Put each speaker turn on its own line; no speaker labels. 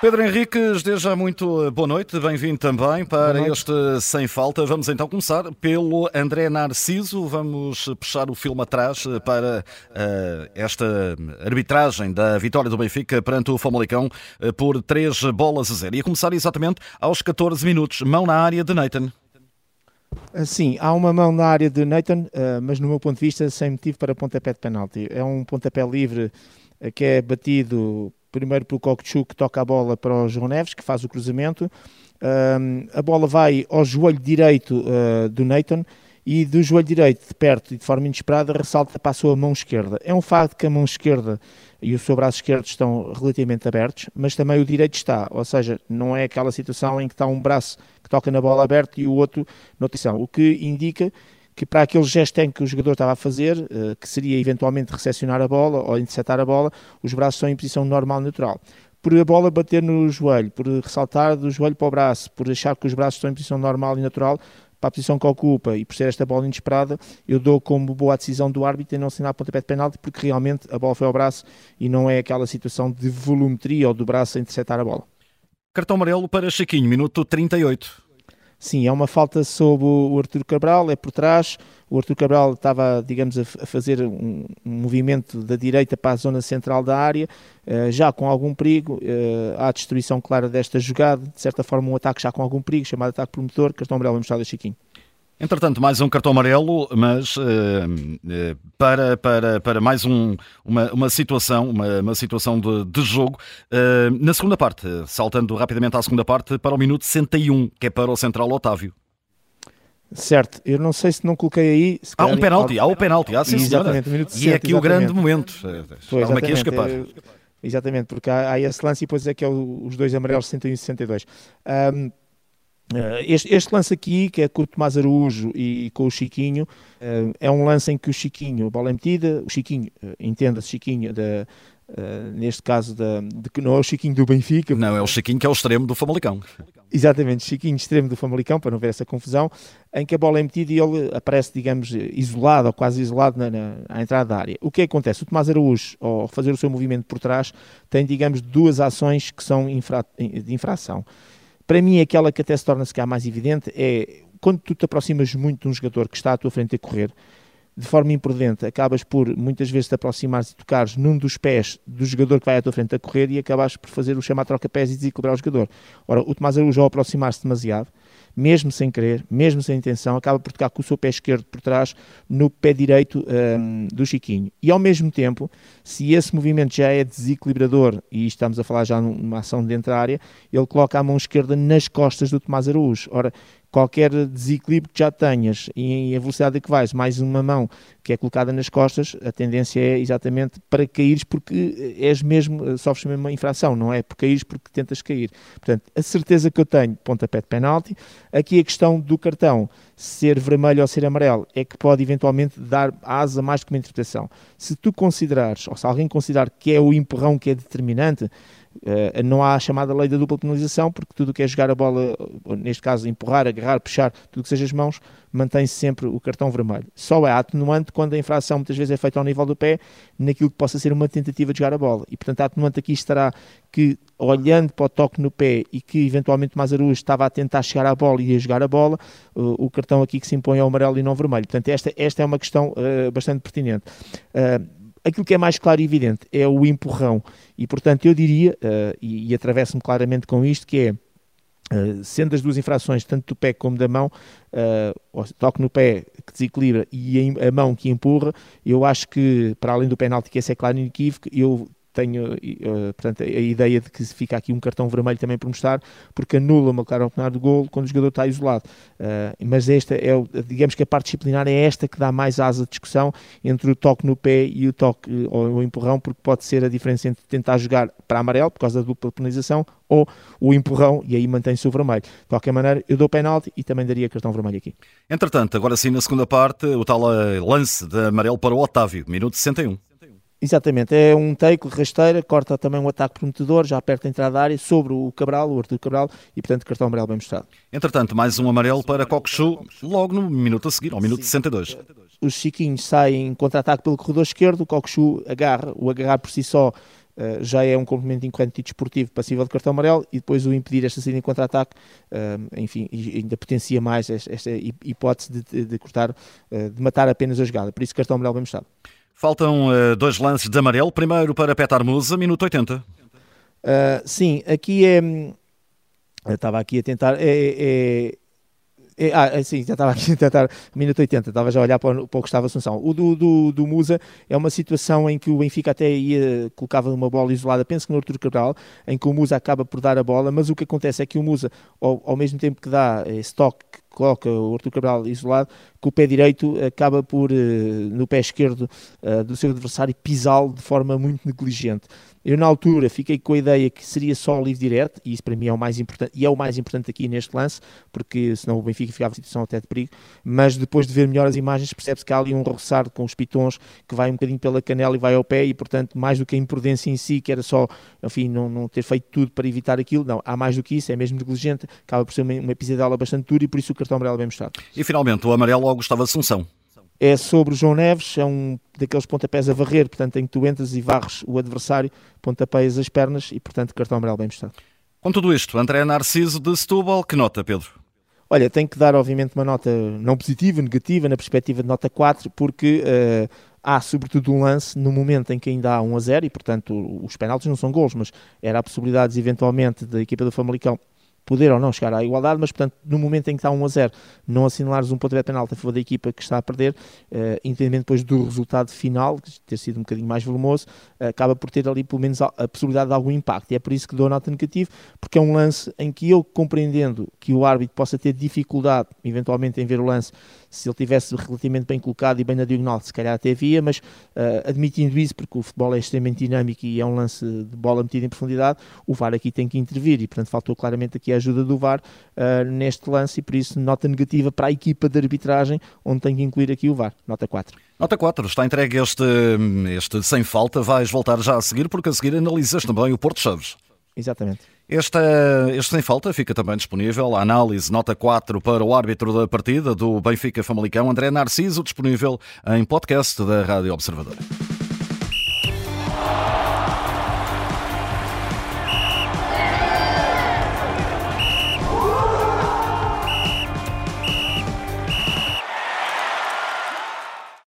Pedro Henriques, desde já muito boa noite, bem-vindo também para este Sem Falta. Vamos então começar pelo André Narciso, vamos puxar o filme atrás para uh, esta arbitragem da vitória do Benfica perante o Famalicão uh, por 3 bolas a zero. E a começar exatamente aos 14 minutos, mão na área de Nathan.
Sim, há uma mão na área de Nathan, uh, mas no meu ponto de vista sem motivo para pontapé de penalti. É um pontapé livre que é batido primeiro pelo Kokchu que toca a bola para o João Neves, que faz o cruzamento. Um, a bola vai ao joelho direito uh, do Nathan e do joelho direito, de perto e de forma inesperada, ressalta para a sua mão esquerda. É um facto que a mão esquerda e o seu braço esquerdo estão relativamente abertos, mas também o direito está, ou seja, não é aquela situação em que está um braço que toca na bola aberto e o outro na posição, o que indica que para aquele gesto em que o jogador estava a fazer, uh, que seria eventualmente recepcionar a bola ou interceptar a bola, os braços estão em posição normal, natural. Por a bola bater no joelho, por ressaltar do joelho para o braço, por achar que os braços estão em posição normal e natural, para a posição que ocupa e por ser esta bola inesperada, eu dou como boa decisão do árbitro em não assinar pontapé de penalti, porque realmente a bola foi ao braço e não é aquela situação de volumetria ou do braço a interceptar a bola.
Cartão amarelo para Chiquinho, minuto 38.
Sim, é uma falta sobre o Artur Cabral, é por trás. O Artur Cabral estava, digamos, a, fazer um, movimento da direita para a zona central da área, uh, já com algum perigo. Uh, há a destruição clara desta jogada, de certa forma, um ataque já com algum perigo, chamado ataque promotor. Cartão amarelo mostrado a Chiquinho.
Entretanto, mais um cartão amarelo, mas uh, para, para, para mais um, uma, uma situação, uma, uma situação de, de jogo. Uh, na segunda parte, saltando rapidamente à segunda parte, para o minuto 61, que é para o central Otávio.
Certo, eu não sei se não coloquei aí.
Há um penalti, há o um penalti, há sim, exatamente, minuto 60, E é aqui exatamente. o grande momento. Estava aqui a escapar.
Eu, exatamente, porque há, há esse lance e depois é que é os dois amarelos 61 e 62. Um, Uh, este, este, lance aqui, que é com o Tomás Araújo e com o Chiquinho, uh, é um lance em que o Chiquinho, a bola é metida, o Chiquinho, uh, entenda-se Chiquinho, da, neste caso, da, de, não é o Chiquinho do Benfica.
Não, é o Chiquinho que é o extremo do Famalicão.
Exatamente, Chiquinho extremo do Famalicão, para não ver essa confusão, em que a bola é metida e ele aparece, digamos, isolado ou quase isolado na, na, à entrada da área. O que, é que acontece? O Tomás Araújo, ao fazer o seu movimento por trás, tem, digamos, duas ações que são infra, de infração. Para mim, aquela que até se torna se cá mais evidente é quando tu te aproximas muito de um jogador que está à tua frente a correr, de forma imprudente, acabas por muitas vezes te aproximares e tocares num dos pés do jogador que vai à tua frente a correr e acabas por fazer o chamado troca-pés e desequilibrar o jogador. Ora, o Tomás Araújo, ao aproximar-se demasiado, mesmo sem querer, mesmo sem intenção, acaba por tocar com o seu pé esquerdo por trás no pé direito um, do Chiquinho. E ao mesmo tempo, se esse movimento já é desequilibrador, e estamos a falar já numa ação dentro da área, ele coloca a mão esquerda nas costas do Tomás Araújo. Ora, qualquer desequilíbrio que já tenhas e a velocidade a que vais, mais uma mão que é colocada nas costas, a tendência é exatamente para caíres porque és mesmo, sofres mesmo uma infração, não é por caíres porque tentas cair. Portanto, a certeza que eu tenho, pontapé de penalti, aqui a questão do cartão ser vermelho ou ser amarelo é que pode eventualmente dar asa mais do que uma interpretação. Se tu considerares, ou se alguém considerar que é o empurrão que é determinante, Uh, não há a chamada lei da dupla penalização, porque tudo o que é jogar a bola, neste caso empurrar, agarrar, puxar, tudo que seja as mãos, mantém-se sempre o cartão vermelho. Só é atenuante quando a infração muitas vezes é feita ao nível do pé, naquilo que possa ser uma tentativa de jogar a bola. E portanto a atenuante aqui estará que, olhando para o toque no pé e que eventualmente Mazaru estava a tentar chegar à bola e a jogar a bola, uh, o cartão aqui que se impõe é o amarelo e não vermelho. Portanto, esta, esta é uma questão uh, bastante pertinente. Aquilo que é mais claro e evidente é o empurrão. E, portanto, eu diria, uh, e, e atravesso-me claramente com isto, que é, uh, sendo as duas infrações, tanto do pé como da mão, uh, toque no pé que desequilibra e a, a, mão que empurra, eu acho que, para além do penalti, que esse é claro e inequívoco, eu tenho uh, portanto, a ideia de que fica aqui um cartão vermelho também por mostrar, porque anula uma clara oportunidade de gol quando o jogador está isolado. Uh, mas esta é, digamos que a parte disciplinar é esta que dá mais asa de discussão entre o toque no pé e o toque eh, ou o empurrão, porque pode ser a diferença entre tentar jogar para amarelo, por causa da dupla penalização, ou o empurrão, e aí mantém-se o vermelho. De qualquer maneira, eu dou penalti e também daria cartão vermelho aqui.
Entretanto, agora sim, na segunda parte, o tal lance de amarelo para o Otávio, minuto 61.
Exatamente, é um take, rasteira, corta também um ataque prometedor, já perto da entrada da área, sobre o Cabral, o Arthur Cabral, e portanto cartão amarelo bem mostrado.
Entretanto, mais um amarelo para Cockchu, logo no minuto a seguir, ao minuto Sim. 62.
Os Chiquinhos saem em contra-ataque pelo corredor esquerdo, o Cockchu agarra, o agarrar por si só uh, já é um complemento incorrente e desportivo passível de cartão amarelo e depois o impedir esta saída em contra-ataque, uh, enfim, ainda potencia mais esta, esta hipótese de, de, de cortar, de matar apenas a jogada. Por isso, cartão amarelo bem mostrado.
Faltam dois lances de amarelo. Primeiro para Petar Musa, minuto 80.
sim, aqui é. Eu estava aqui a tentar. É, é, é, ah, é, sim, já estava aqui a tentar, minuto 80, estava já a olhar para, para o Gustavo Assunção. O do, do, do, Musa é uma situação em que o Benfica até ia, colocava uma bola isolada, penso que no Artur Cabral, em que o Musa acaba por dar a bola, mas o que acontece é que o Musa, ao, ao mesmo tempo que dá esse toque, coloca o Artur Cabral isolado, com o pé direito acaba por, eh, no pé esquerdo eh, do seu adversário, pisá-lo de forma muito negligente. Eu, na altura, fiquei com a ideia que seria só o livre direto, e isso para mim é o mais importante, e é o mais importante aqui neste lance, porque senão o Benfica ficava em situação até de perigo. Mas depois de ver melhor as imagens, percebe-se que há ali um roçar com os pitons que vai um bocadinho pela canela e vai ao pé, e portanto, mais do que a imprudência em si, que era só, enfim, não, não ter feito tudo para evitar aquilo, não, há mais do que isso, é mesmo negligente, acaba por ser uma, uma pisadela bastante dura e por isso o cartão amarelo bem mostrado.
E finalmente, o amarelo ao Gustavo Assunção
é sobre o João Neves, é um daqueles pontapés a varrer, portanto, em que tu entras e varres o adversário, pontapeias as pernas e, portanto, cartão amarelo bem mostrado.
Com tudo isto, André Narciso de Setúbal, que nota, Pedro?
Olha, tenho que dar, obviamente, uma nota não positiva, negativa, na perspectiva de nota 4, porque uh, há, sobretudo, um lance no momento em que ainda há 1 a 0 e, portanto, os penaltis não são gols, mas era a possibilidade, eventualmente, da equipa do Famalicão poder ou não chegar à igualdade, mas portanto, no momento em que está 1 a 0, não assinalares um ponto de penalti a favor da equipa que está a perder, uh, independente depois do resultado final, ter sido um bocadinho mais volumoso, uh, acaba por ter ali pelo menos a, a, possibilidade de algum impacto. E é por isso que dou nota negativa, porque é um lance em que eu, compreendendo que o árbitro possa ter dificuldade, eventualmente, em ver o lance, se ele tivesse relativamente bem colocado e bem na diagonal, se calhar até havia, mas uh, admitindo isso, porque o futebol é extremamente dinâmico e é um lance de bola metida em profundidade, o VAR aqui tem que intervir e, portanto, faltou claramente aqui a ajuda do VAR uh, neste lance e, por isso, nota negativa para a equipa de arbitragem, onde tem que incluir aqui o VAR. Nota 4.
Nota 4, está entregue este, este sem falta, vais voltar já a seguir, porque a seguir analisas também o Porto Chaves.
Exatamente.
Este, este sem falta fica também disponível. A análise nota 4 para o árbitro da partida do Benfica Famalicão, André Narciso, disponível em podcast da Rádio Observador.